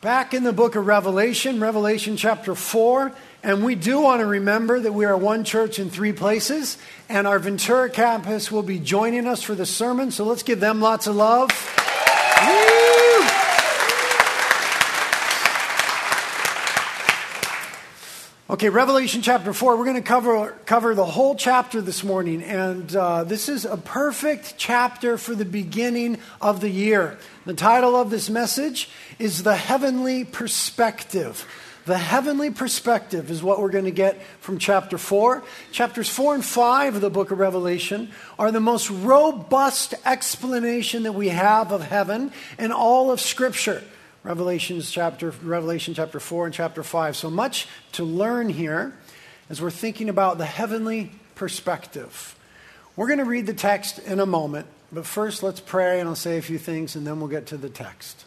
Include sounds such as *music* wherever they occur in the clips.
back in the book of Revelation, Revelation chapter 4. And we do want to remember that we are one church in three places. And our Ventura campus will be joining us for the sermon. So let's give them lots of love. Okay, Revelation chapter 4. We're going to cover, cover the whole chapter this morning. And uh, this is a perfect chapter for the beginning of the year. The title of this message is The Heavenly Perspective. The heavenly perspective is what we're going to get from chapter 4. Chapters 4 and 5 of the book of Revelation are the most robust explanation that we have of heaven in all of Scripture. Revelations chapter, Revelation chapter 4 and chapter 5. So much to learn here as we're thinking about the heavenly perspective. We're going to read the text in a moment, but first let's pray and I'll say a few things and then we'll get to the text.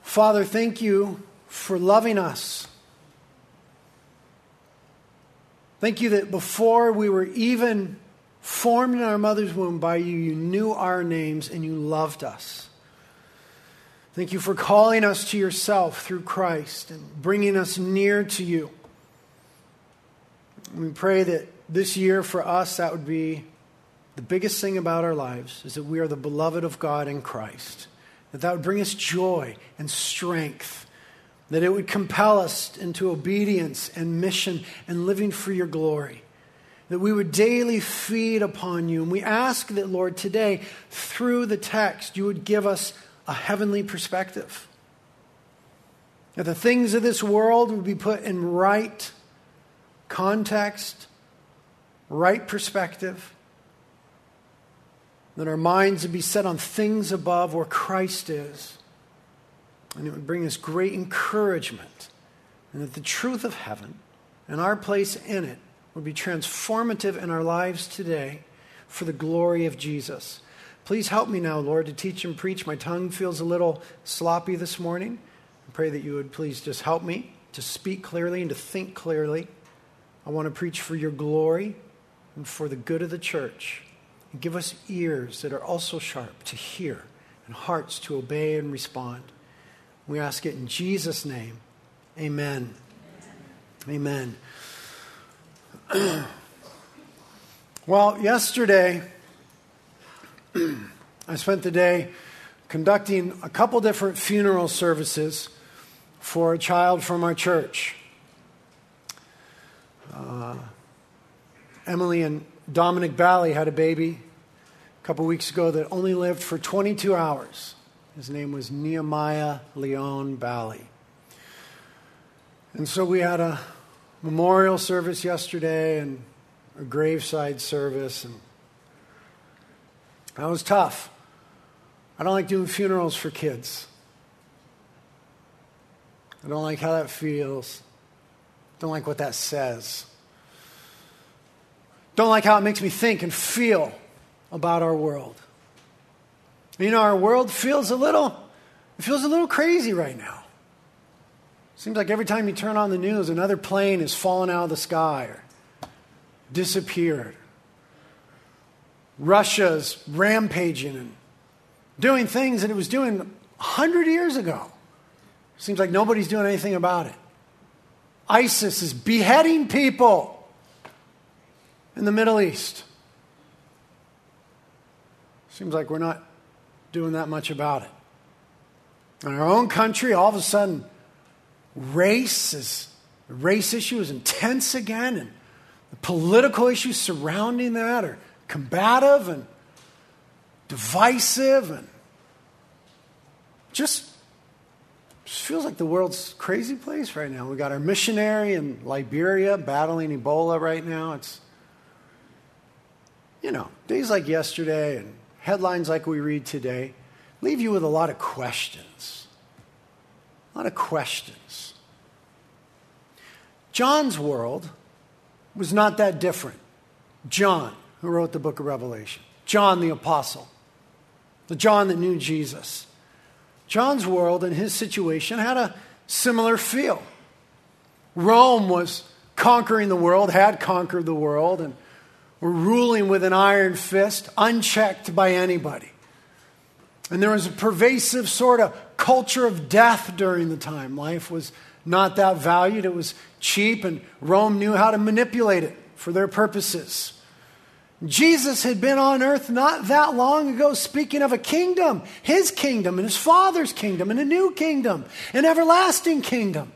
Father, thank you for loving us. Thank you that before we were even formed in our mother's womb by you, you knew our names and you loved us. Thank you for calling us to yourself through Christ and bringing us near to you. We pray that this year for us, that would be the biggest thing about our lives is that we are the beloved of God in Christ. That that would bring us joy and strength. That it would compel us into obedience and mission and living for your glory that we would daily feed upon you. And we ask that, Lord, today, through the text, you would give us a heavenly perspective. That the things of this world would be put in right context, right perspective. That our minds would be set on things above where Christ is. And it would bring us great encouragement. And that the truth of heaven and our place in it would be transformative in our lives today for the glory of Jesus. Please help me now, Lord, to teach and preach. My tongue feels a little sloppy this morning. I pray that you would please just help me to speak clearly and to think clearly. I want to preach for your glory and for the good of the church. And give us ears that are also sharp to hear and hearts to obey and respond. We ask it in Jesus' name. Amen. Amen. Amen. *clears throat* well, yesterday, *clears throat* I spent the day conducting a couple different funeral services for a child from our church. Uh, Emily and Dominic Bally had a baby a couple weeks ago that only lived for 22 hours. His name was Nehemiah Leon Bally. And so we had a memorial service yesterday and a graveside service, and that was tough. I don't like doing funerals for kids. I don't like how that feels. Don't like what that says. Don't like how it makes me think and feel about our world. You know, our world feels a little, it feels a little crazy right now. Seems like every time you turn on the news, another plane has fallen out of the sky or disappeared. Russia's rampaging and doing things that it was doing 100 years ago. Seems like nobody's doing anything about it. ISIS is beheading people in the Middle East. Seems like we're not doing that much about it. In our own country, all of a sudden, race is the race issue is intense again, and the political issues surrounding that are combative and divisive, and just, just feels like the world's crazy place right now. We got our missionary in Liberia battling Ebola right now. It's you know, days like yesterday and headlines like we read today leave you with a lot of questions. A lot of questions. John's world was not that different. John, who wrote the book of Revelation, John the apostle, the John that knew Jesus. John's world and his situation had a similar feel. Rome was conquering the world, had conquered the world, and were ruling with an iron fist, unchecked by anybody. And there was a pervasive sort of culture of death during the time. Life was not that valued, it was cheap, and Rome knew how to manipulate it for their purposes. Jesus had been on earth not that long ago speaking of a kingdom, his kingdom and his father's kingdom and a new kingdom, an everlasting kingdom.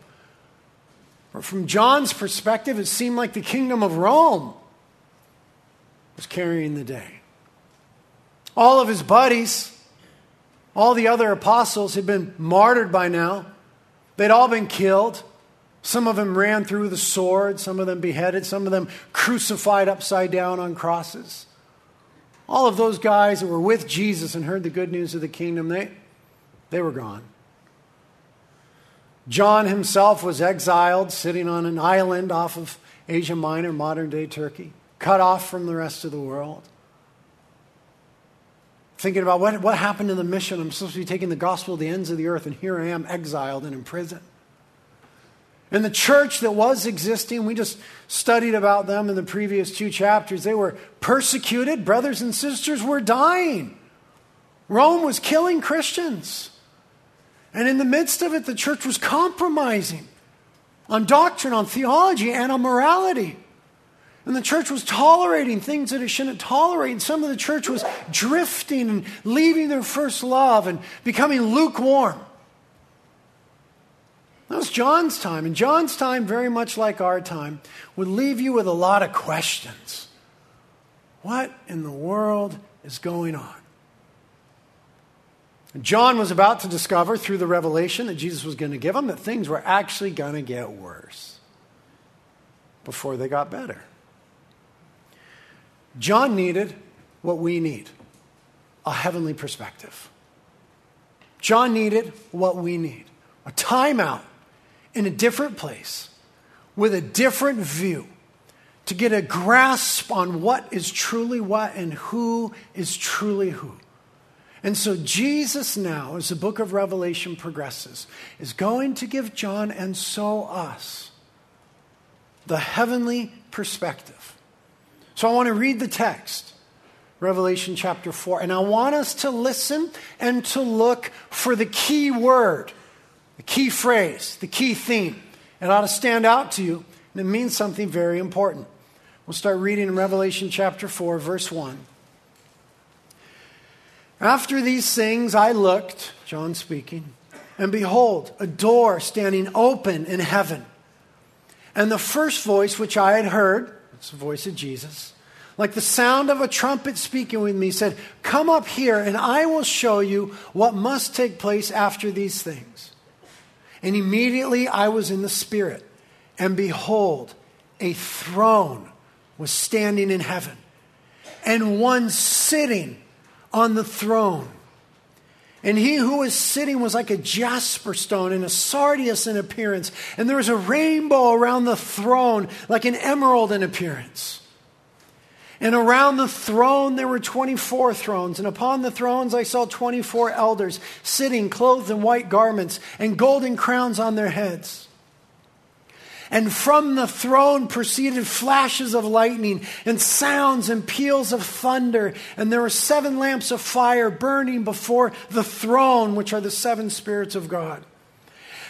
But from John's perspective, it seemed like the kingdom of Rome was carrying the day. All of his buddies, all the other apostles had been martyred by now. They'd all been killed. Some of them ran through the sword, some of them beheaded, some of them crucified upside down on crosses. All of those guys that were with Jesus and heard the good news of the kingdom, they, they were gone. John himself was exiled, sitting on an island off of Asia Minor, modern day Turkey, cut off from the rest of the world. Thinking about what, what happened in the mission. I'm supposed to be taking the gospel to the ends of the earth, and here I am exiled and in prison. And the church that was existing, we just studied about them in the previous two chapters. They were persecuted, brothers and sisters were dying. Rome was killing Christians. And in the midst of it, the church was compromising on doctrine, on theology, and on morality. And the church was tolerating things that it shouldn't tolerate. And some of the church was drifting and leaving their first love and becoming lukewarm. That was John's time. And John's time, very much like our time, would leave you with a lot of questions. What in the world is going on? John was about to discover through the revelation that Jesus was going to give him that things were actually going to get worse before they got better. John needed what we need a heavenly perspective. John needed what we need a timeout in a different place with a different view to get a grasp on what is truly what and who is truly who. And so, Jesus now, as the book of Revelation progresses, is going to give John and so us the heavenly perspective. So, I want to read the text, Revelation chapter 4, and I want us to listen and to look for the key word the key phrase, the key theme. It ought to stand out to you, and it means something very important. We'll start reading in Revelation chapter 4, verse 1. After these things I looked, John speaking, and behold, a door standing open in heaven. And the first voice which I had heard, it's the voice of Jesus, like the sound of a trumpet speaking with me, said, Come up here, and I will show you what must take place after these things. And immediately I was in the Spirit, and behold, a throne was standing in heaven, and one sitting on the throne. And he who was sitting was like a jasper stone and a sardius in appearance. And there was a rainbow around the throne, like an emerald in appearance. And around the throne there were 24 thrones, and upon the thrones I saw 24 elders sitting, clothed in white garments, and golden crowns on their heads. And from the throne proceeded flashes of lightning, and sounds and peals of thunder. And there were seven lamps of fire burning before the throne, which are the seven spirits of God.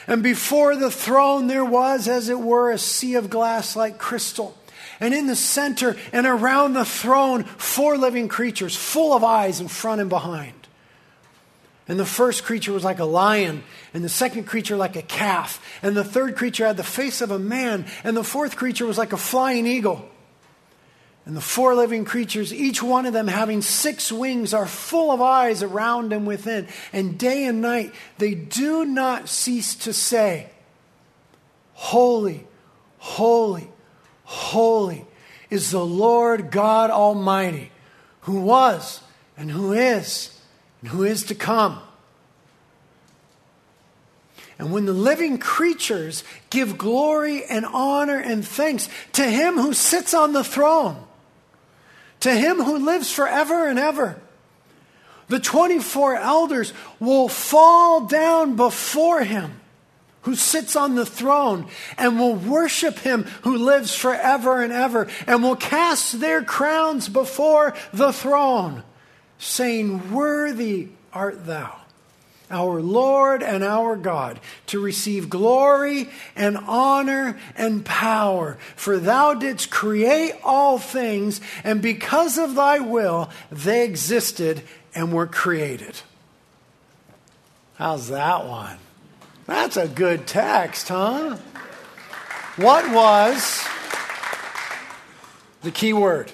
And before the throne there was, as it were, a sea of glass like crystal and in the center and around the throne, four living creatures, full of eyes in front and behind. And the first creature was like a lion, and the second creature like a calf, and the third creature had the face of a man, and the fourth creature was like a flying eagle. And the four living creatures, each one of them having six wings, are full of eyes around and within. And day and night they do not cease to say, Holy, holy, Holy is the Lord God Almighty, who was and who is and who is to come. And when the living creatures give glory and honor and thanks to him who sits on the throne, to him who lives forever and ever, the 24 elders will fall down before him who sits on the throne and will worship him who lives forever and ever and will cast their crowns before the throne. Saying, Worthy art thou, our Lord and our God, to receive glory and honor and power. For thou didst create all things, and because of thy will, they existed and were created. How's that one? That's a good text, huh? What was the key word?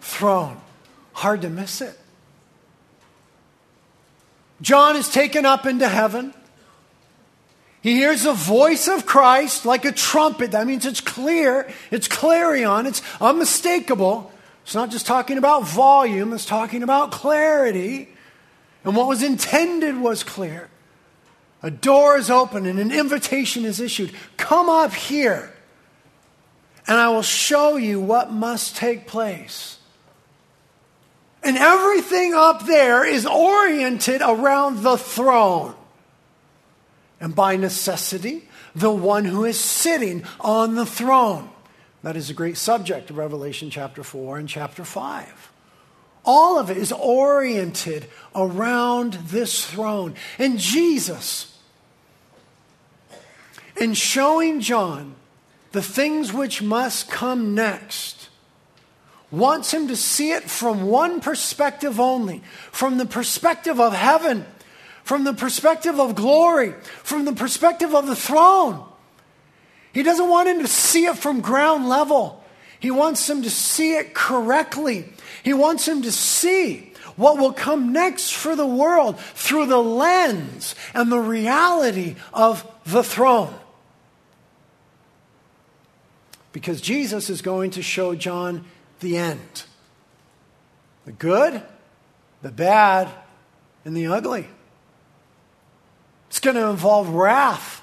Throne. Hard to miss it. John is taken up into heaven. He hears the voice of Christ like a trumpet. That means it's clear, it's clarion, it's unmistakable. It's not just talking about volume, it's talking about clarity. And what was intended was clear. A door is open and an invitation is issued. Come up here, and I will show you what must take place. And everything up there is oriented around the throne. And by necessity, the one who is sitting on the throne. That is a great subject of Revelation chapter 4 and chapter 5. All of it is oriented around this throne. And Jesus, in showing John the things which must come next, wants him to see it from one perspective only from the perspective of heaven, from the perspective of glory, from the perspective of the throne. He doesn't want him to see it from ground level. He wants him to see it correctly. He wants him to see what will come next for the world through the lens and the reality of the throne. Because Jesus is going to show John the end the good, the bad, and the ugly. It's going to involve wrath,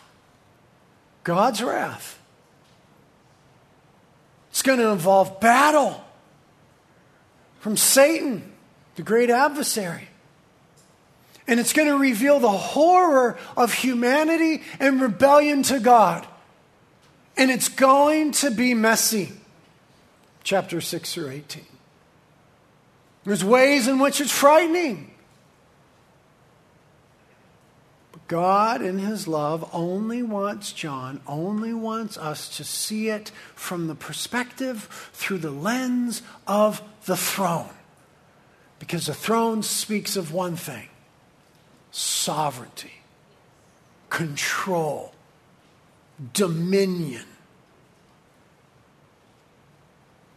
God's wrath. It's going to involve battle from Satan, the great adversary. And it's going to reveal the horror of humanity and rebellion to God. And it's going to be messy chapter 6 through 18. There's ways in which it's frightening. But God, in His love, only wants John, only wants us to see it from the perspective, through the lens of the throne. Because the throne speaks of one thing sovereignty, control, dominion.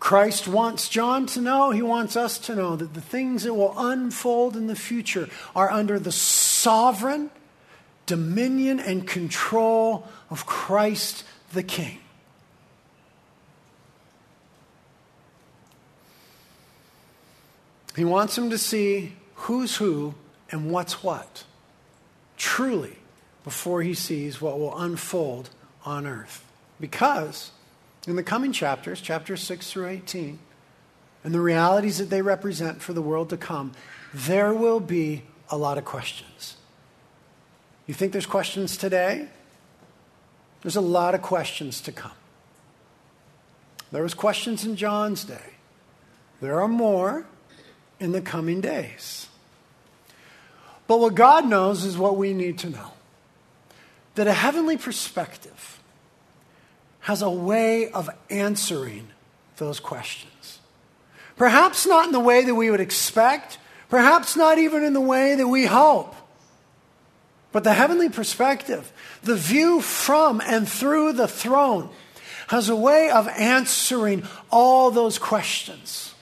Christ wants John to know, he wants us to know that the things that will unfold in the future are under the sovereign dominion and control of Christ the King. He wants him to see who's who and what's what, truly, before he sees what will unfold on earth. Because in the coming chapters, chapters 6 through 18, and the realities that they represent for the world to come, there will be a lot of questions. You think there's questions today? There's a lot of questions to come. There was questions in John's day. There are more in the coming days. But what God knows is what we need to know. That a heavenly perspective has a way of answering those questions. Perhaps not in the way that we would expect, perhaps not even in the way that we hope. But the heavenly perspective, the view from and through the throne, has a way of answering all those questions.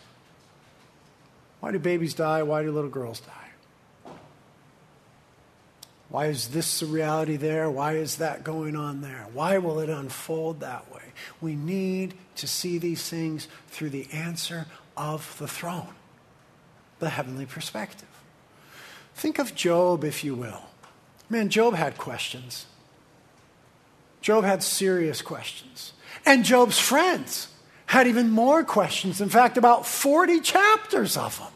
Why do babies die? Why do little girls die? Why is this the reality there? Why is that going on there? Why will it unfold that way? We need to see these things through the answer of the throne, the heavenly perspective. Think of Job, if you will. Man, Job had questions. Job had serious questions. And Job's friends had even more questions. In fact, about 40 chapters of them.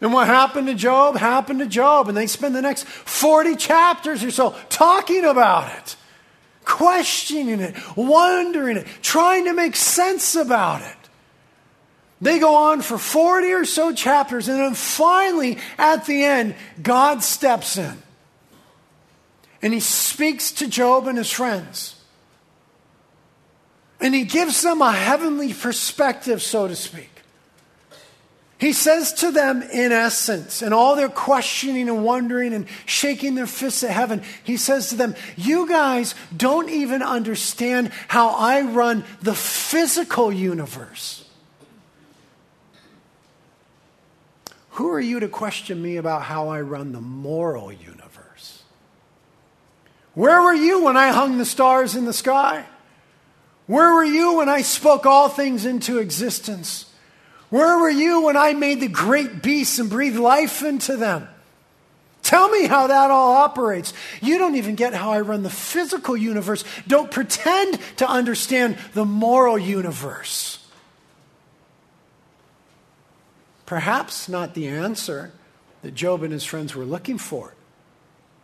And what happened to Job happened to Job. And they spend the next 40 chapters or so talking about it, questioning it, wondering it, trying to make sense about it. They go on for 40 or so chapters, and then finally, at the end, God steps in. And he speaks to Job and his friends. And he gives them a heavenly perspective, so to speak. He says to them, in essence, and all their questioning and wondering and shaking their fists at heaven, he says to them, You guys don't even understand how I run the physical universe. Who are you to question me about how I run the moral universe? Where were you when I hung the stars in the sky? Where were you when I spoke all things into existence? Where were you when I made the great beasts and breathed life into them? Tell me how that all operates. You don't even get how I run the physical universe. Don't pretend to understand the moral universe. Perhaps not the answer that Job and his friends were looking for,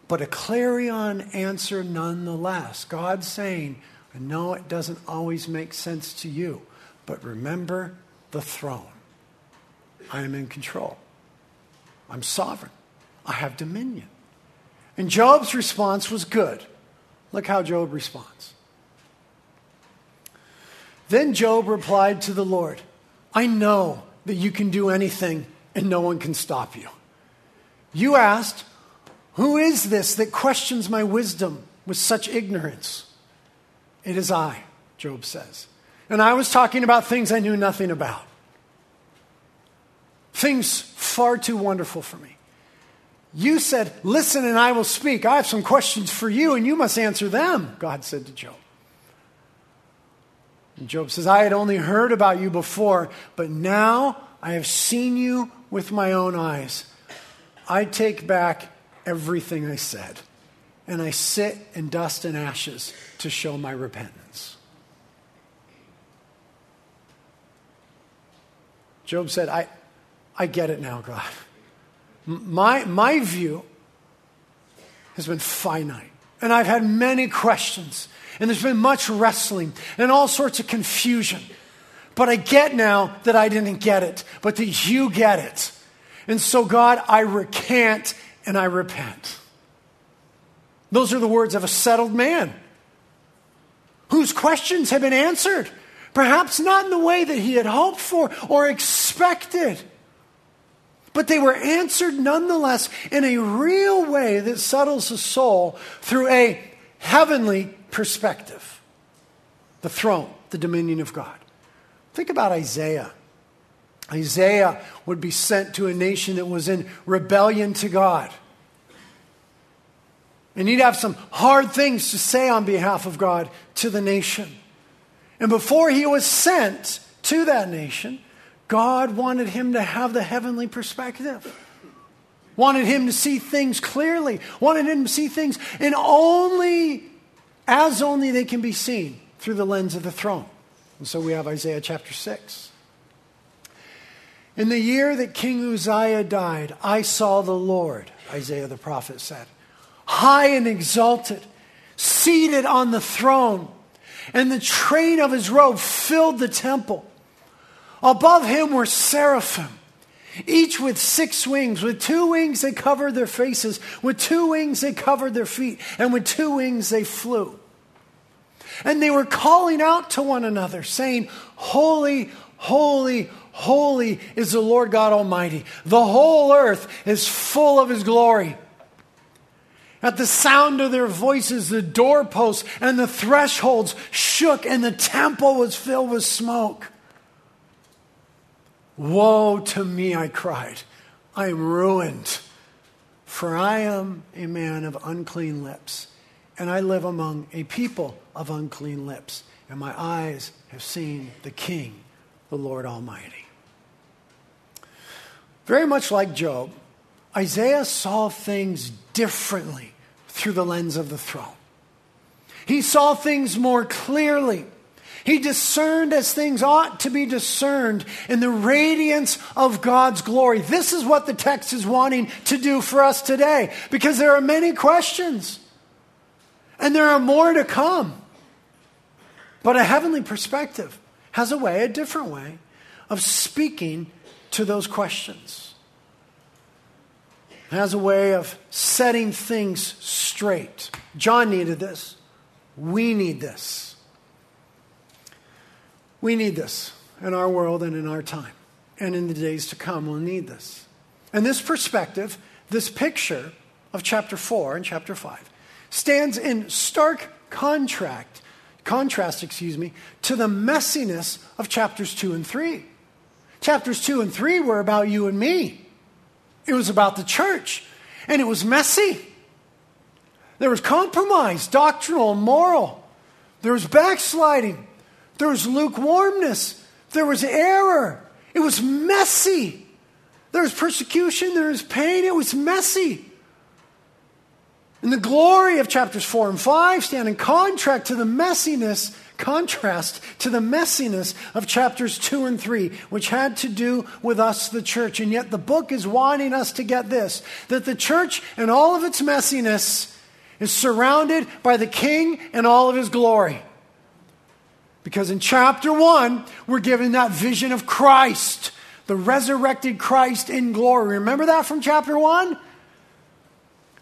but a clarion answer nonetheless. God saying, I know it doesn't always make sense to you, but remember the throne. I am in control. I'm sovereign. I have dominion. And Job's response was good. Look how Job responds. Then Job replied to the Lord, I know that you can do anything and no one can stop you. You asked, Who is this that questions my wisdom with such ignorance? It is I, Job says. And I was talking about things I knew nothing about. Things far too wonderful for me. You said, Listen and I will speak. I have some questions for you and you must answer them, God said to Job. And Job says, I had only heard about you before, but now I have seen you with my own eyes. I take back everything I said, and I sit in dust and ashes to show my repentance. Job said, I, I get it now, God. My, my view has been finite, and I've had many questions, and there's been much wrestling and all sorts of confusion. But I get now that I didn't get it, but that you get it. And so, God, I recant and I repent. Those are the words of a settled man whose questions have been answered, perhaps not in the way that he had hoped for or expected. But they were answered nonetheless in a real way that settles the soul through a heavenly perspective the throne, the dominion of God. Think about Isaiah. Isaiah would be sent to a nation that was in rebellion to God. And he'd have some hard things to say on behalf of God to the nation. And before he was sent to that nation, God wanted him to have the heavenly perspective. Wanted him to see things clearly. Wanted him to see things in only as only they can be seen through the lens of the throne. And so we have Isaiah chapter 6. In the year that King Uzziah died, I saw the Lord, Isaiah the prophet said, high and exalted, seated on the throne, and the train of his robe filled the temple. Above him were seraphim, each with six wings. With two wings they covered their faces, with two wings they covered their feet, and with two wings they flew. And they were calling out to one another, saying, Holy, holy, holy is the Lord God Almighty. The whole earth is full of his glory. At the sound of their voices, the doorposts and the thresholds shook, and the temple was filled with smoke. Woe to me, I cried. I am ruined, for I am a man of unclean lips, and I live among a people of unclean lips, and my eyes have seen the King, the Lord Almighty. Very much like Job, Isaiah saw things differently through the lens of the throne. He saw things more clearly he discerned as things ought to be discerned in the radiance of God's glory. This is what the text is wanting to do for us today because there are many questions and there are more to come. But a heavenly perspective has a way, a different way, of speaking to those questions. It has a way of setting things straight. John needed this. We need this. We need this in our world and in our time. And in the days to come, we'll need this. And this perspective, this picture of chapter 4 and chapter 5, stands in stark contract, contrast, excuse me, to the messiness of chapters 2 and 3. Chapters 2 and 3 were about you and me. It was about the church, and it was messy. There was compromise, doctrinal and moral. There was backsliding. There was lukewarmness. There was error. It was messy. There was persecution. There was pain. It was messy. And the glory of chapters 4 and 5 stand in contrast to the messiness, contrast to the messiness of chapters 2 and 3, which had to do with us, the church. And yet the book is wanting us to get this that the church and all of its messiness is surrounded by the king and all of his glory. Because in chapter 1, we're given that vision of Christ, the resurrected Christ in glory. Remember that from chapter 1?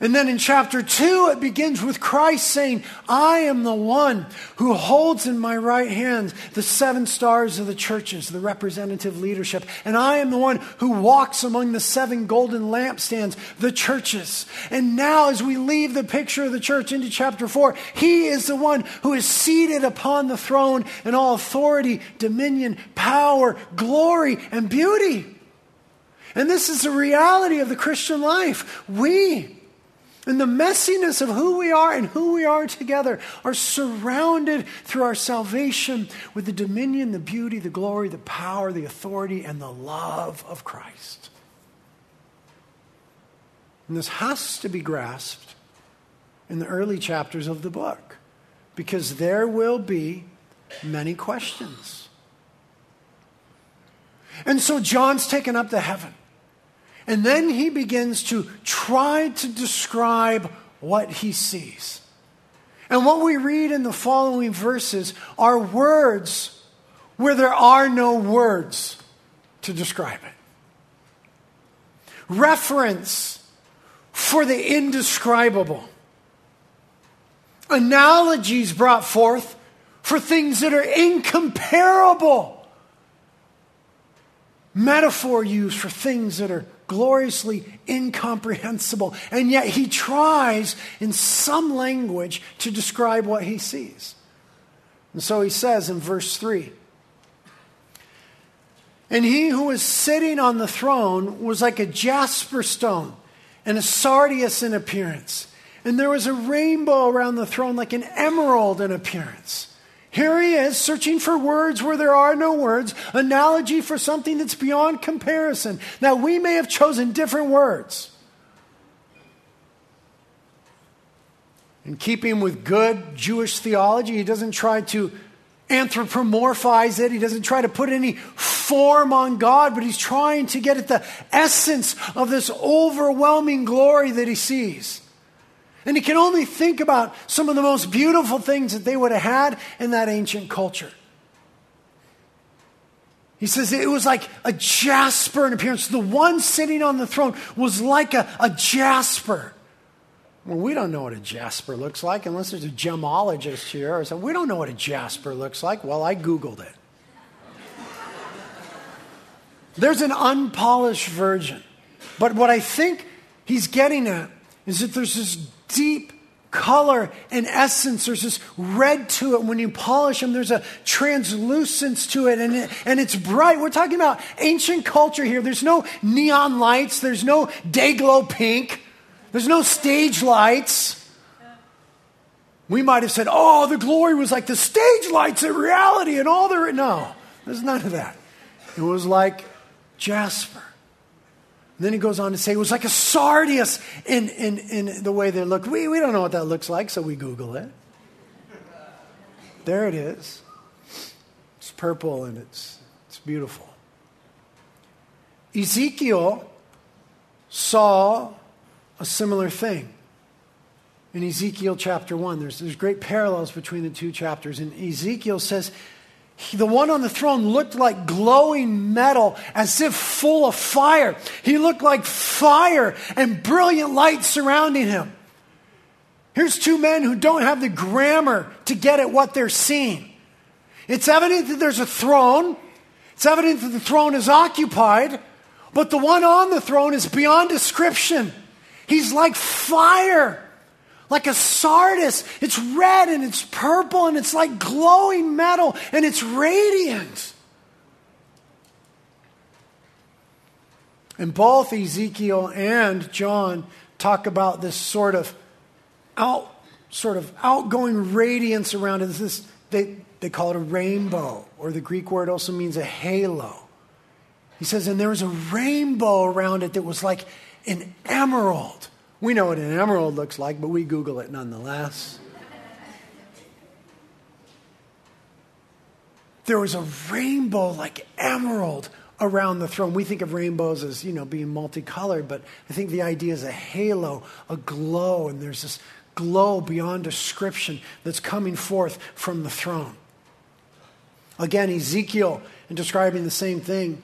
And then in chapter 2, it begins with Christ saying, I am the one who holds in my right hand the seven stars of the churches, the representative leadership. And I am the one who walks among the seven golden lampstands, the churches. And now, as we leave the picture of the church into chapter 4, he is the one who is seated upon the throne in all authority, dominion, power, glory, and beauty. And this is the reality of the Christian life. We, and the messiness of who we are and who we are together are surrounded through our salvation with the dominion, the beauty, the glory, the power, the authority, and the love of Christ. And this has to be grasped in the early chapters of the book because there will be many questions. And so John's taken up to heaven. And then he begins to try to describe what he sees. And what we read in the following verses are words where there are no words to describe it. Reference for the indescribable. Analogies brought forth for things that are incomparable. Metaphor used for things that are gloriously incomprehensible. And yet he tries in some language to describe what he sees. And so he says in verse 3 And he who was sitting on the throne was like a jasper stone and a sardius in appearance. And there was a rainbow around the throne like an emerald in appearance. Here he is, searching for words where there are no words, analogy for something that's beyond comparison. Now, we may have chosen different words. In keeping with good Jewish theology, he doesn't try to anthropomorphize it. He doesn't try to put any form on God, but he's trying to get at the essence of this overwhelming glory that he sees. And he can only think about some of the most beautiful things that they would have had in that ancient culture. He says it was like a jasper in appearance. The one sitting on the throne was like a, a jasper. Well, we don't know what a jasper looks like unless there's a gemologist here or something. We don't know what a jasper looks like. Well, I Googled it. There's an unpolished virgin. But what I think he's getting at is that there's this deep color and essence. There's this red to it. When you polish them, there's a translucence to it and, it, and it's bright. We're talking about ancient culture here. There's no neon lights, there's no day glow pink, there's no stage lights. We might have said, oh, the glory was like the stage lights in reality and all the. No, there's none of that. It was like jasper. And then he goes on to say it was like a sardius in, in, in the way they look. We, we don't know what that looks like, so we Google it. There it is. It's purple and it's, it's beautiful. Ezekiel saw a similar thing in Ezekiel chapter 1. There's, there's great parallels between the two chapters. And Ezekiel says the one on the throne looked like glowing metal as if full of fire. He looked like fire and brilliant light surrounding him. Here's two men who don't have the grammar to get at what they're seeing. It's evident that there's a throne, it's evident that the throne is occupied, but the one on the throne is beyond description. He's like fire like a sardis. It's red and it's purple and it's like glowing metal and it's radiant. And both Ezekiel and John talk about this sort of out, sort of outgoing radiance around it. This, they, they call it a rainbow, or the Greek word also means a halo. He says, and there was a rainbow around it that was like an emerald. We know what an emerald looks like, but we Google it nonetheless. There was a rainbow like emerald around the throne. We think of rainbows as, you know, being multicolored, but I think the idea is a halo, a glow, and there's this glow beyond description that's coming forth from the throne. Again, Ezekiel, in describing the same thing,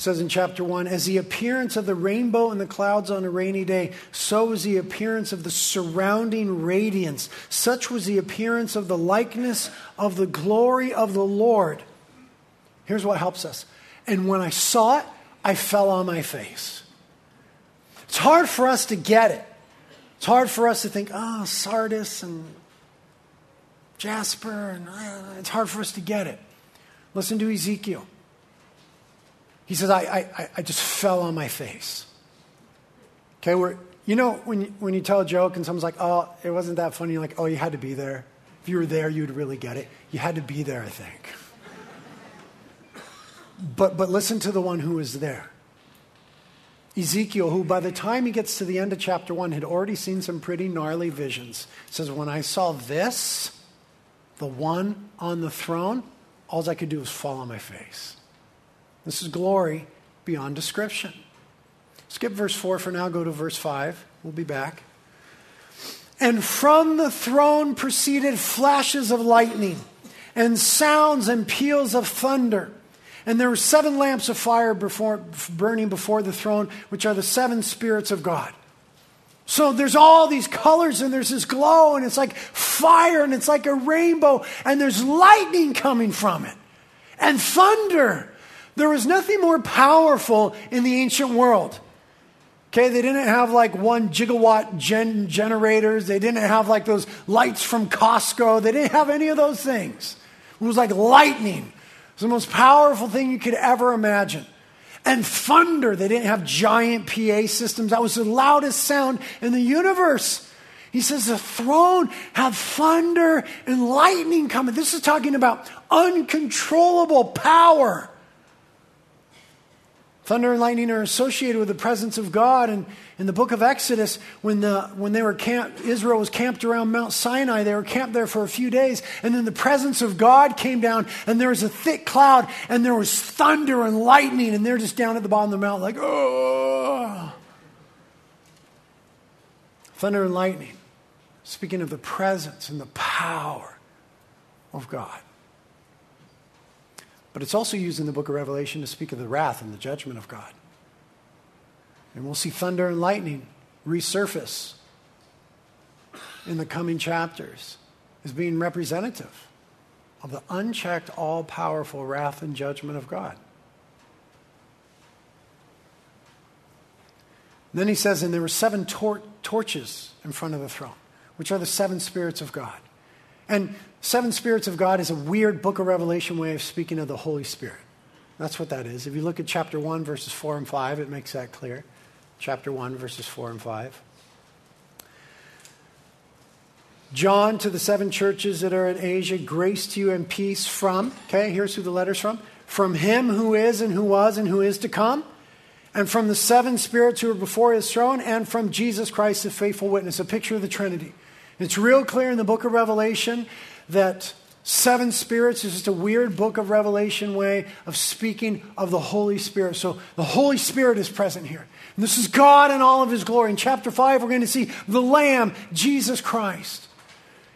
says in chapter 1 As the appearance of the rainbow in the clouds on a rainy day, so was the appearance of the surrounding radiance. Such was the appearance of the likeness of the glory of the Lord. Here's what helps us. And when I saw it, I fell on my face. It's hard for us to get it. It's hard for us to think, oh, Sardis and Jasper, and uh, it's hard for us to get it. Listen to Ezekiel. He says, I, I, I just fell on my face. Okay, we're, you know, when you, when you tell a joke and someone's like, oh, it wasn't that funny, you're like, oh, you had to be there. If you were there, you'd really get it. You had to be there, I think. But, but listen to the one who was there. Ezekiel, who by the time he gets to the end of chapter 1 had already seen some pretty gnarly visions, says, When I saw this, the one on the throne, all I could do was fall on my face. This is glory beyond description. Skip verse 4 for now, go to verse 5. We'll be back. And from the throne proceeded flashes of lightning, and sounds and peals of thunder. And there were seven lamps of fire before, burning before the throne, which are the seven spirits of God. So there's all these colors, and there's this glow, and it's like fire, and it's like a rainbow, and there's lightning coming from it, and thunder. There was nothing more powerful in the ancient world. Okay, they didn't have like one gigawatt gen- generators. They didn't have like those lights from Costco. They didn't have any of those things. It was like lightning. It was the most powerful thing you could ever imagine. And thunder. They didn't have giant PA systems. That was the loudest sound in the universe. He says the throne had thunder and lightning coming. This is talking about uncontrollable power. Thunder and lightning are associated with the presence of God. And in the book of Exodus, when, the, when they were camped, Israel was camped around Mount Sinai, they were camped there for a few days. And then the presence of God came down, and there was a thick cloud, and there was thunder and lightning, and they're just down at the bottom of the mountain, like, oh. Thunder and lightning, speaking of the presence and the power of God. But it's also used in the book of Revelation to speak of the wrath and the judgment of God. And we'll see thunder and lightning resurface in the coming chapters as being representative of the unchecked, all powerful wrath and judgment of God. then he says, and there were seven tor- torches in front of the throne, which are the seven spirits of God. And seven spirits of God is a weird book of Revelation way of speaking of the Holy Spirit. That's what that is. If you look at chapter 1, verses 4 and 5, it makes that clear. Chapter 1, verses 4 and 5. John to the seven churches that are in Asia, grace to you and peace from, okay, here's who the letter's from. From him who is and who was and who is to come, and from the seven spirits who are before his throne, and from Jesus Christ, the faithful witness, a picture of the Trinity. It's real clear in the book of Revelation that seven spirits is just a weird book of Revelation way of speaking of the Holy Spirit. So the Holy Spirit is present here. And this is God in all of his glory. In chapter 5, we're going to see the Lamb, Jesus Christ.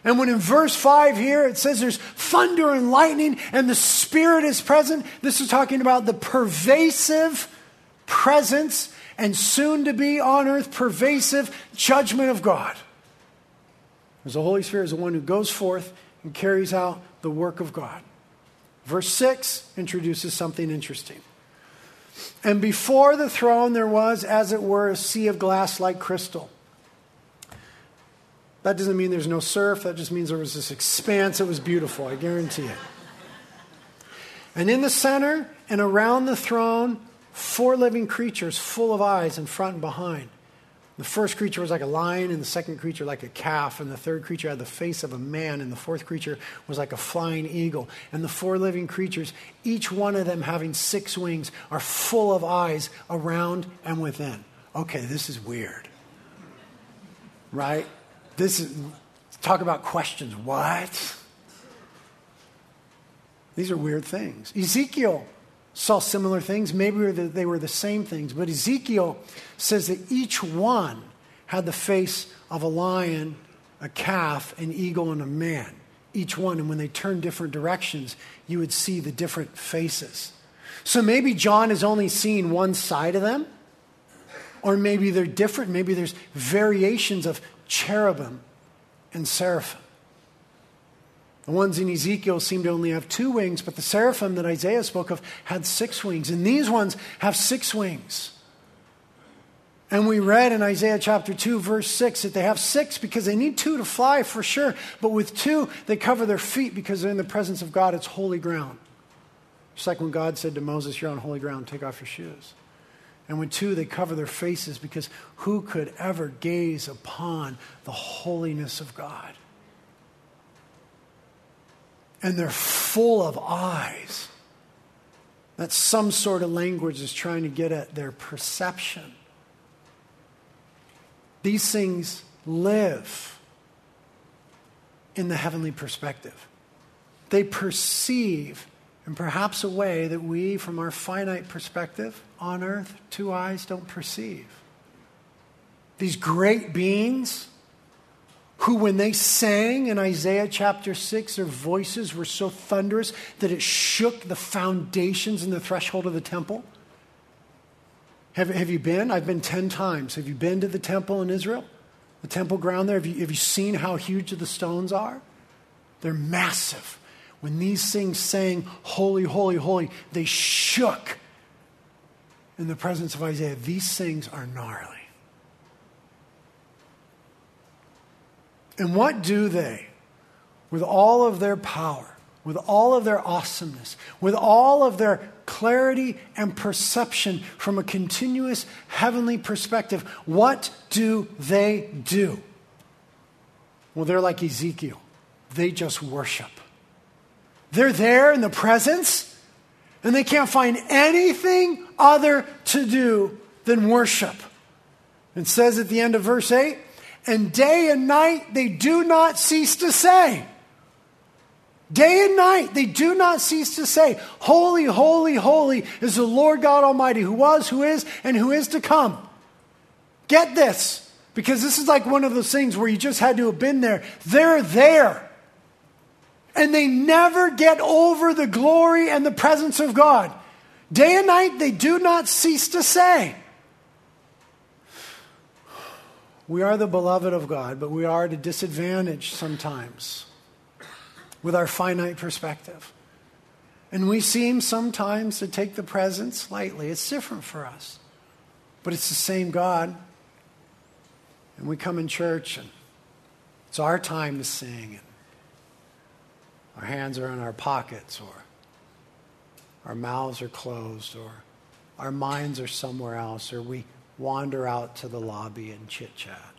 And when in verse 5 here it says there's thunder and lightning and the Spirit is present, this is talking about the pervasive presence and soon to be on earth pervasive judgment of God. Because the Holy Spirit is the one who goes forth and carries out the work of God. Verse 6 introduces something interesting. And before the throne there was, as it were, a sea of glass like crystal that doesn't mean there's no surf. That just means there was this expanse. It was beautiful, I guarantee it. And in the center and around the throne, four living creatures full of eyes in front and behind. The first creature was like a lion, and the second creature like a calf, and the third creature had the face of a man, and the fourth creature was like a flying eagle. And the four living creatures, each one of them having six wings, are full of eyes around and within. Okay, this is weird. Right? This is, talk about questions. What? These are weird things. Ezekiel saw similar things. Maybe they were the same things. But Ezekiel says that each one had the face of a lion, a calf, an eagle, and a man. Each one. And when they turned different directions, you would see the different faces. So maybe John has only seen one side of them. Or maybe they're different. Maybe there's variations of cherubim and seraphim. The ones in Ezekiel seem to only have two wings, but the seraphim that Isaiah spoke of had six wings. And these ones have six wings. And we read in Isaiah chapter 2, verse 6, that they have six because they need two to fly for sure. But with two, they cover their feet because they're in the presence of God. It's holy ground. Just like when God said to Moses, You're on holy ground, take off your shoes. And when two, they cover their faces because who could ever gaze upon the holiness of God? And they're full of eyes. That's some sort of language is trying to get at their perception. These things live in the heavenly perspective. They perceive in perhaps a way that we, from our finite perspective on earth, two eyes don't perceive. These great beings who, when they sang in Isaiah chapter 6, their voices were so thunderous that it shook the foundations and the threshold of the temple. Have, have you been? I've been 10 times. Have you been to the temple in Israel? The temple ground there? Have you, have you seen how huge the stones are? They're massive. When these things sang, Holy, Holy, Holy, they shook in the presence of Isaiah. These things are gnarly. And what do they, with all of their power, with all of their awesomeness, with all of their clarity and perception from a continuous heavenly perspective, what do they do? Well, they're like Ezekiel, they just worship. They're there in the presence, and they can't find anything other to do than worship. It says at the end of verse 8, and day and night they do not cease to say. Day and night they do not cease to say, Holy, holy, holy is the Lord God Almighty, who was, who is, and who is to come. Get this, because this is like one of those things where you just had to have been there. They're there and they never get over the glory and the presence of God. Day and night, they do not cease to say, We are the beloved of God, but we are at a disadvantage sometimes with our finite perspective. And we seem sometimes to take the presence lightly. It's different for us, but it's the same God. And we come in church, and it's our time to sing. And our hands are in our pockets, or our mouths are closed, or our minds are somewhere else, or we wander out to the lobby and chit chat.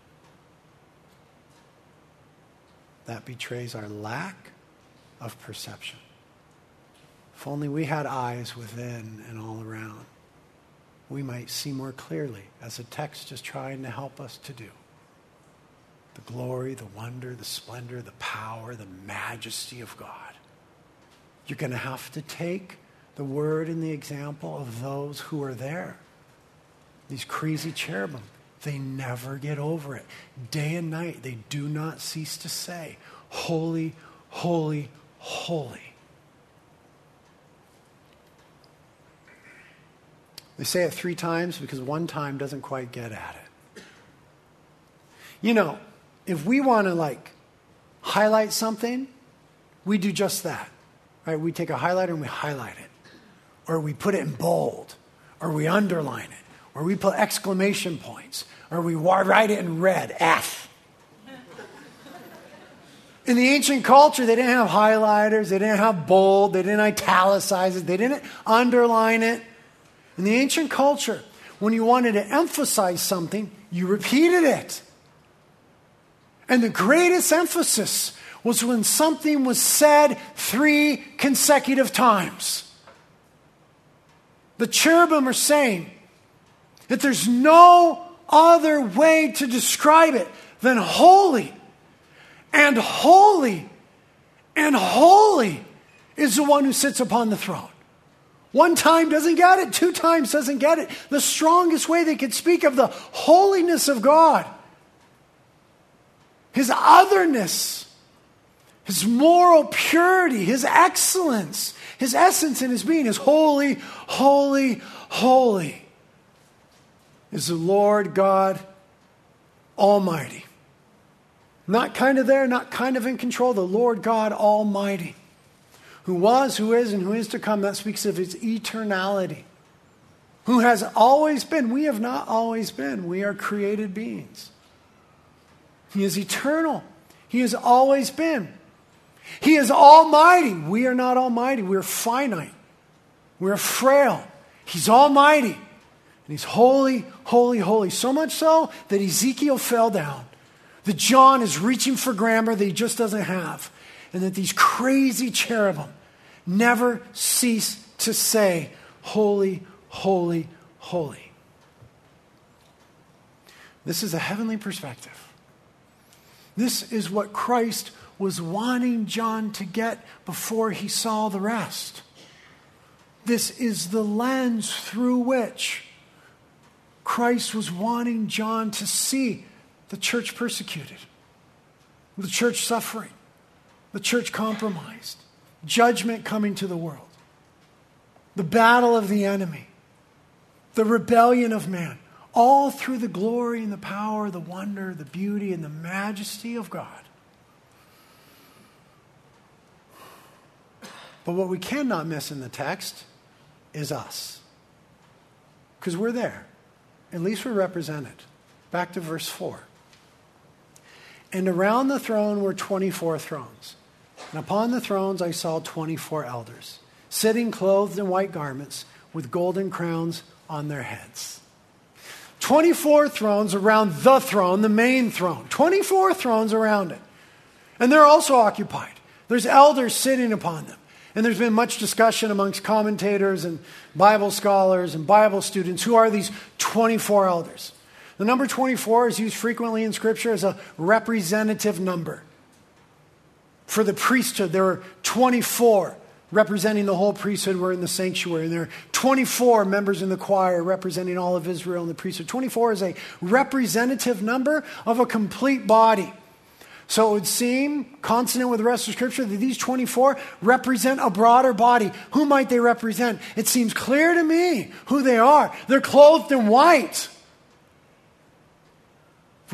That betrays our lack of perception. If only we had eyes within and all around, we might see more clearly, as the text is trying to help us to do the glory, the wonder, the splendor, the power, the majesty of God. You're going to have to take the word and the example of those who are there. These crazy cherubim, they never get over it. Day and night, they do not cease to say, holy, holy, holy. They say it three times because one time doesn't quite get at it. You know, if we want to like highlight something, we do just that. Right? We take a highlighter and we highlight it. Or we put it in bold. Or we underline it. Or we put exclamation points. Or we write it in red, F. In the ancient culture, they didn't have highlighters, they didn't have bold, they didn't italicize it, they didn't underline it. In the ancient culture, when you wanted to emphasize something, you repeated it. And the greatest emphasis was when something was said three consecutive times. The cherubim are saying that there's no other way to describe it than holy and holy and holy is the one who sits upon the throne. One time doesn't get it, two times doesn't get it. The strongest way they could speak of the holiness of God, His otherness, His moral purity, His excellence, His essence in His being is holy, holy, holy. Is the Lord God Almighty. Not kind of there, not kind of in control, the Lord God Almighty who was, who is, and who is to come. That speaks of his eternality. Who has always been. We have not always been. We are created beings. He is eternal. He has always been. He is almighty. We are not almighty. We are finite. We are frail. He's almighty. And he's holy, holy, holy. So much so that Ezekiel fell down. That John is reaching for grammar that he just doesn't have and that these crazy cherubim never cease to say, Holy, holy, holy. This is a heavenly perspective. This is what Christ was wanting John to get before he saw the rest. This is the lens through which Christ was wanting John to see the church persecuted, the church suffering, the church compromised, judgment coming to the world, the battle of the enemy, the rebellion of man, all through the glory and the power, the wonder, the beauty, and the majesty of God. But what we cannot miss in the text is us. Because we're there. At least we're represented. Back to verse 4. And around the throne were 24 thrones. And upon the thrones I saw 24 elders, sitting clothed in white garments with golden crowns on their heads. 24 thrones around the throne, the main throne. 24 thrones around it. And they're also occupied. There's elders sitting upon them. And there's been much discussion amongst commentators and Bible scholars and Bible students who are these 24 elders. The number 24 is used frequently in Scripture as a representative number. For the priesthood, there were 24 representing the whole priesthood were in the sanctuary. And there are 24 members in the choir representing all of Israel in the priesthood. 24 is a representative number of a complete body. So it would seem, consonant with the rest of Scripture, that these 24 represent a broader body. Who might they represent? It seems clear to me who they are. They're clothed in white.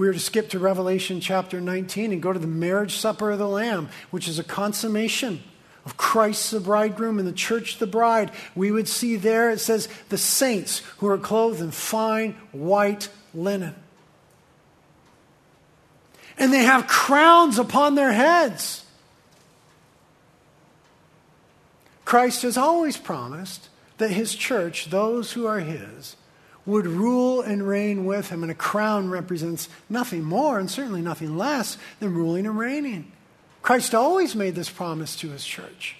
We were to skip to Revelation chapter 19 and go to the marriage supper of the Lamb, which is a consummation of Christ the bridegroom and the church the bride, we would see there it says the saints who are clothed in fine white linen. And they have crowns upon their heads. Christ has always promised that his church, those who are his, would rule and reign with him. And a crown represents nothing more and certainly nothing less than ruling and reigning. Christ always made this promise to his church.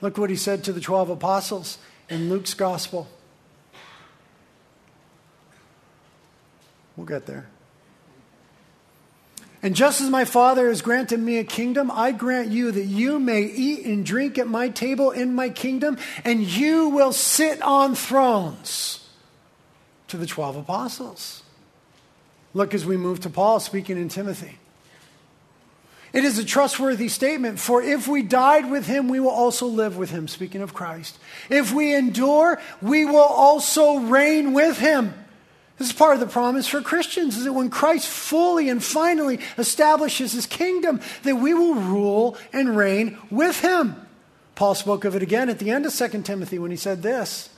Look what he said to the 12 apostles in Luke's gospel. We'll get there. And just as my Father has granted me a kingdom, I grant you that you may eat and drink at my table in my kingdom, and you will sit on thrones to the 12 apostles. Look as we move to Paul speaking in Timothy. It is a trustworthy statement, for if we died with him, we will also live with him. Speaking of Christ. If we endure, we will also reign with him. This is part of the promise for Christians is that when Christ fully and finally establishes his kingdom, that we will rule and reign with him. Paul spoke of it again at the end of 2 Timothy when he said this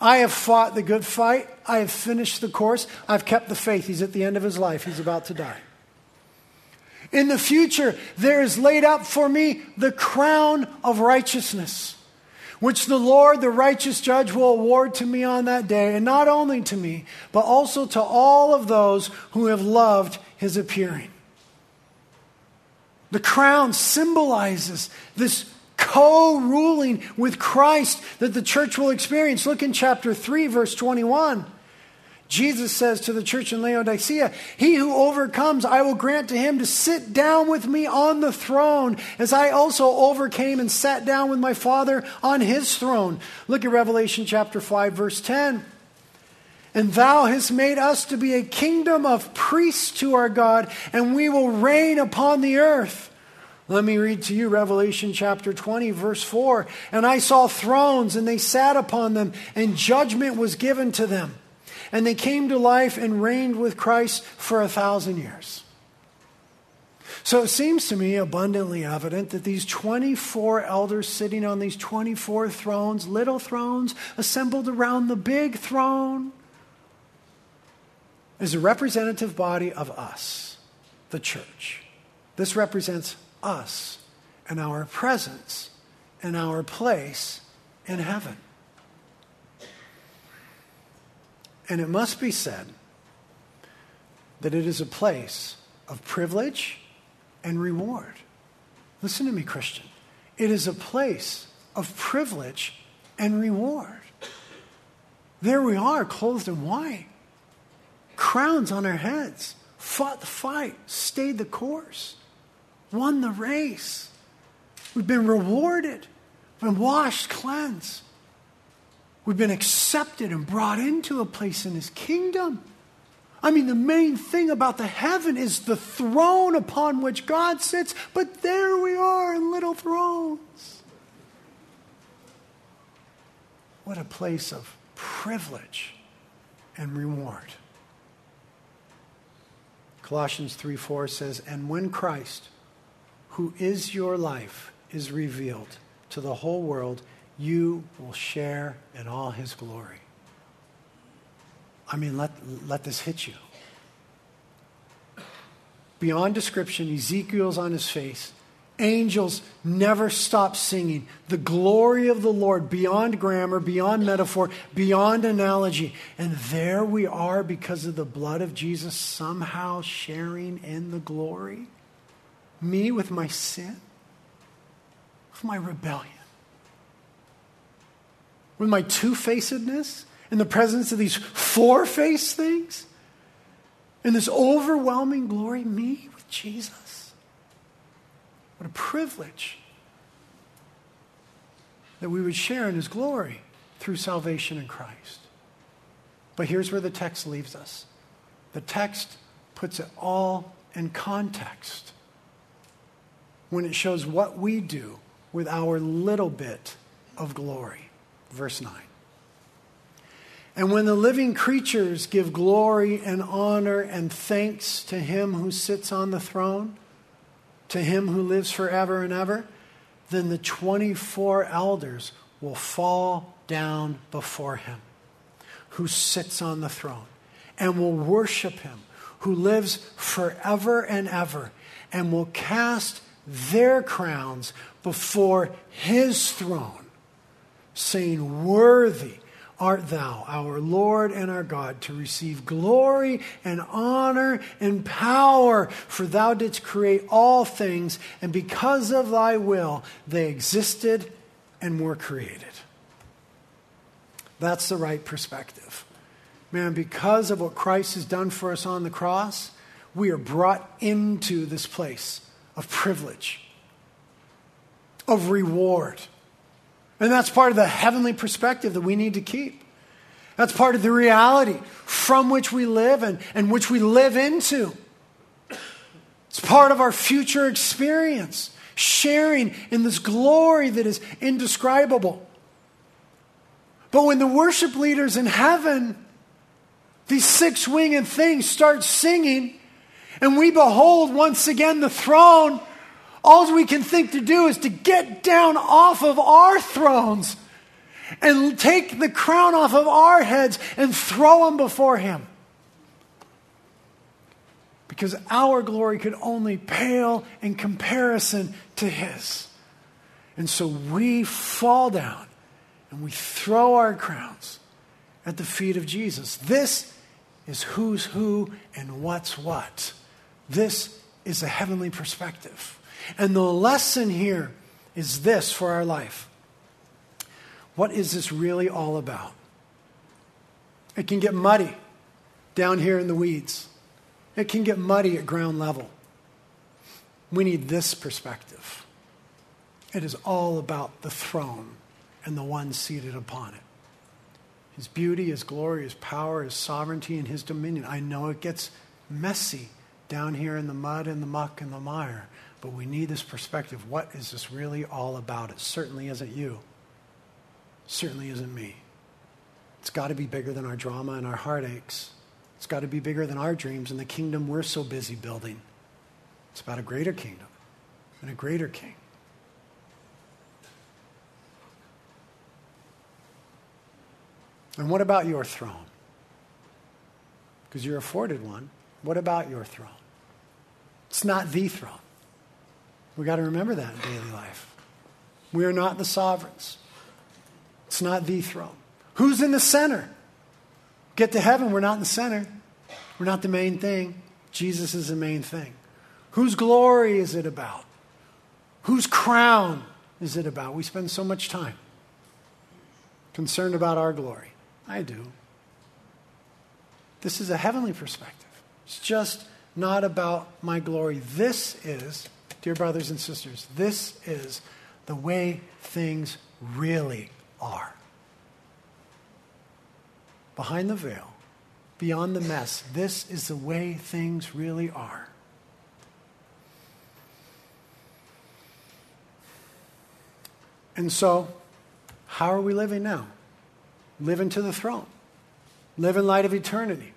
I have fought the good fight, I have finished the course, I've kept the faith. He's at the end of his life, he's about to die. In the future, there is laid up for me the crown of righteousness which the Lord, the righteous judge, will award to me on that day, and not only to me, but also to all of those who have loved his appearing. The crown symbolizes this co ruling with Christ that the church will experience. Look in chapter 3, verse 21. Jesus says to the church in Laodicea, He who overcomes, I will grant to him to sit down with me on the throne, as I also overcame and sat down with my Father on his throne. Look at Revelation chapter 5, verse 10. And thou hast made us to be a kingdom of priests to our God, and we will reign upon the earth. Let me read to you Revelation chapter 20, verse 4. And I saw thrones, and they sat upon them, and judgment was given to them and they came to life and reigned with Christ for a thousand years. So it seems to me abundantly evident that these 24 elders sitting on these 24 thrones, little thrones, assembled around the big throne, is a representative body of us, the church. This represents us and our presence and our place in heaven. And it must be said that it is a place of privilege and reward. Listen to me, Christian. It is a place of privilege and reward. There we are, clothed in white, crowns on our heads, fought the fight, stayed the course, won the race. We've been rewarded, been washed, cleansed. We've been accepted and brought into a place in his kingdom. I mean, the main thing about the heaven is the throne upon which God sits, but there we are in little thrones. What a place of privilege and reward. Colossians 3 4 says, And when Christ, who is your life, is revealed to the whole world, you will share in all his glory. I mean, let, let this hit you. Beyond description, Ezekiel's on his face. Angels never stop singing. The glory of the Lord, beyond grammar, beyond metaphor, beyond analogy. And there we are, because of the blood of Jesus, somehow sharing in the glory. Me with my sin, with my rebellion with my two facedness in the presence of these four faced things? In this overwhelming glory, me with Jesus? What a privilege that we would share in his glory through salvation in Christ. But here's where the text leaves us the text puts it all in context when it shows what we do with our little bit of glory verse 9. And when the living creatures give glory and honor and thanks to him who sits on the throne, to him who lives forever and ever, then the 24 elders will fall down before him who sits on the throne and will worship him who lives forever and ever and will cast their crowns before his throne saying, Worthy art thou, our Lord and our God, to receive glory and honor and power, for thou didst create all things, and because of thy will they existed and were created. That's the right perspective. Man, because of what Christ has done for us on the cross, we are brought into this place of privilege, of reward and that's part of the heavenly perspective that we need to keep. That's part of the reality from which we live and, and which we live into. It's part of our future experience, sharing in this glory that is indescribable. But when the worship leaders in heaven, these six winged things, start singing, and we behold once again the throne, all we can think to do is to get down off of our thrones and take the crown off of our heads and throw them before Him. Because our glory could only pale in comparison to His. And so we fall down and we throw our crowns at the feet of Jesus. This is who's who and what's what. This is a heavenly perspective. And the lesson here is this for our life. What is this really all about? It can get muddy down here in the weeds. It can get muddy at ground level. We need this perspective. It is all about the throne and the one seated upon it. His beauty, His glory, His power, His sovereignty, and His dominion. I know it gets messy down here in the mud and the muck and the mire, but we need this perspective. What is this really all about? It certainly isn't you, certainly isn't me. It's got to be bigger than our drama and our heartaches. It's got to be bigger than our dreams and the kingdom we're so busy building. It's about a greater kingdom and a greater king. And what about your throne? Because you're afforded one. What about your throne? It's not the throne. We've got to remember that in daily life. We are not the sovereigns. It's not the throne. Who's in the center? Get to heaven, we're not in the center. We're not the main thing. Jesus is the main thing. Whose glory is it about? Whose crown is it about? We spend so much time concerned about our glory. I do. This is a heavenly perspective. It's just not about my glory. This is, dear brothers and sisters, this is the way things really are. Behind the veil, beyond the mess, this is the way things really are. And so, how are we living now? Living to the throne. Live in light of eternity.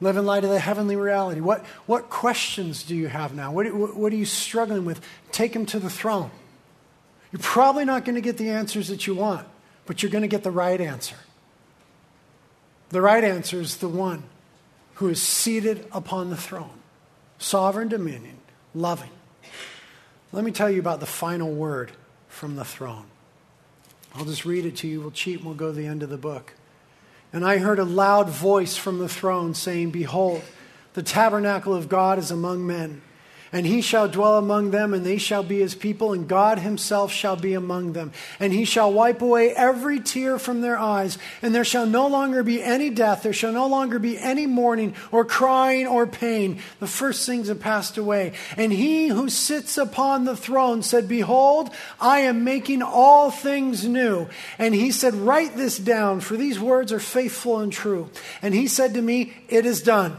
Live in light of the heavenly reality. What, what questions do you have now? What, what, what are you struggling with? Take them to the throne. You're probably not going to get the answers that you want, but you're going to get the right answer. The right answer is the one who is seated upon the throne, sovereign dominion, loving. Let me tell you about the final word from the throne. I'll just read it to you. We'll cheat and we'll go to the end of the book. And I heard a loud voice from the throne saying, Behold, the tabernacle of God is among men. And he shall dwell among them, and they shall be his people, and God himself shall be among them. And he shall wipe away every tear from their eyes, and there shall no longer be any death, there shall no longer be any mourning, or crying, or pain. The first things have passed away. And he who sits upon the throne said, Behold, I am making all things new. And he said, Write this down, for these words are faithful and true. And he said to me, It is done.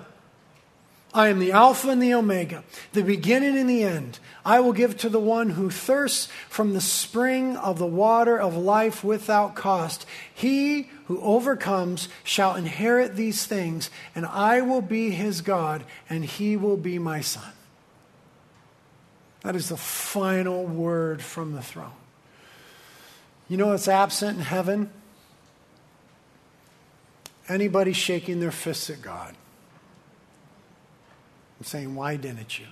I am the Alpha and the Omega, the beginning and the end. I will give to the one who thirsts from the spring of the water of life without cost. He who overcomes shall inherit these things, and I will be his God, and he will be my son. That is the final word from the throne. You know what's absent in heaven? Anybody shaking their fists at God and saying, Why didn't you?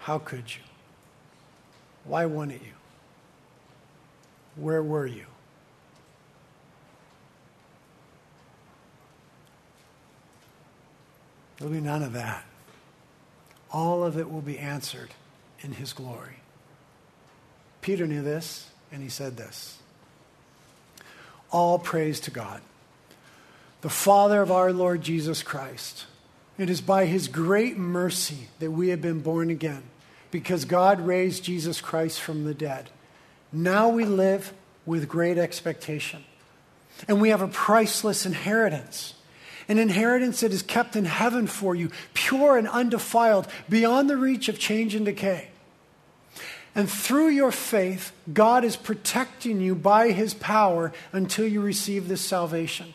How could you? Why wouldn't you? Where were you? There'll be none of that. All of it will be answered in His glory. Peter knew this, and he said this All praise to God, the Father of our Lord Jesus Christ it is by his great mercy that we have been born again, because God raised Jesus Christ from the dead. Now we live with great expectation. And we have a priceless inheritance. an inheritance that is kept in heaven for you, pure and undefiled, beyond the reach of change and decay. And through your faith, God is protecting you by his power until you receive this salvation,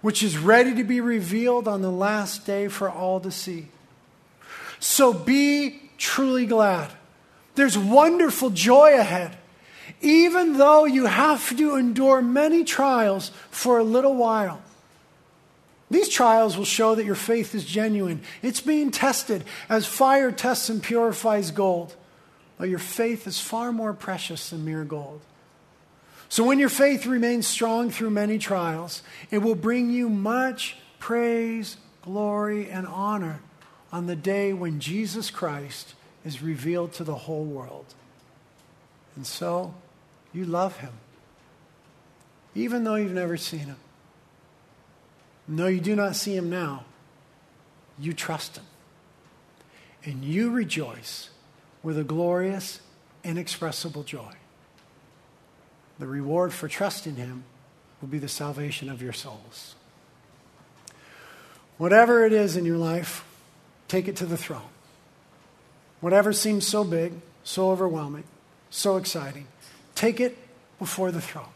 which is ready to be revealed on the last day for all to see. So be truly glad. There's wonderful joy ahead even though you have to endure many trials for a little while. These trials will show that your faith is genuine. It's being tested as fire tests and purifies gold. But your faith is far more precious than mere gold. So when your faith remains strong through many trials, it will bring you much praise, glory, and honor on the day when Jesus Christ is revealed to the whole world. And so, you love him, even though you've never seen him. And though you do not see him now, you trust him. And you rejoice with a glorious, inexpressible joy. The reward for trusting him will be the salvation of your souls. Whatever it is in your life, take it to the throne. Whatever seems so big, so overwhelming, so exciting, Take it before the throne.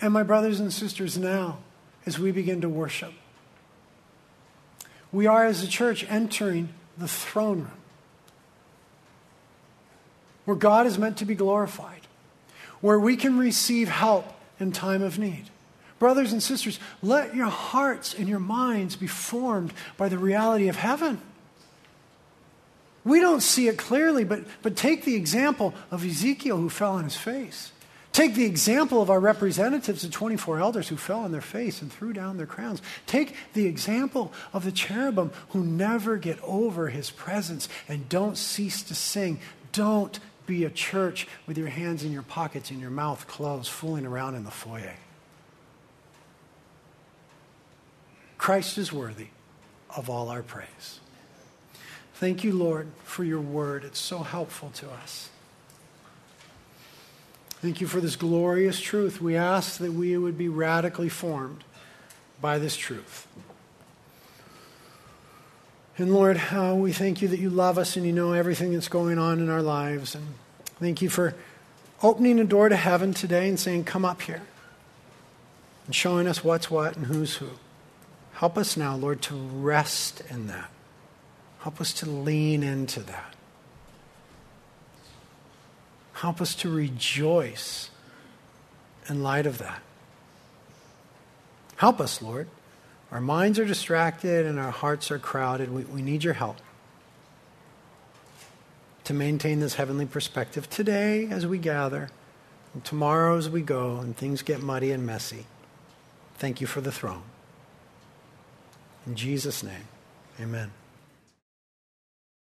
And my brothers and sisters, now, as we begin to worship, we are as a church entering the throne room where God is meant to be glorified, where we can receive help in time of need. Brothers and sisters, let your hearts and your minds be formed by the reality of heaven. We don't see it clearly, but, but take the example of Ezekiel who fell on his face. Take the example of our representatives, the 24 elders who fell on their face and threw down their crowns. Take the example of the cherubim who never get over his presence and don't cease to sing. Don't be a church with your hands in your pockets and your mouth closed, fooling around in the foyer. Christ is worthy of all our praise. Thank you, Lord, for your word. It's so helpful to us. Thank you for this glorious truth. We ask that we would be radically formed by this truth. And Lord, uh, we thank you that you love us and you know everything that's going on in our lives. And thank you for opening a door to heaven today and saying, Come up here, and showing us what's what and who's who. Help us now, Lord, to rest in that. Help us to lean into that. Help us to rejoice in light of that. Help us, Lord. Our minds are distracted and our hearts are crowded. We, we need your help to maintain this heavenly perspective today as we gather, and tomorrow as we go, and things get muddy and messy. Thank you for the throne. In Jesus' name, amen.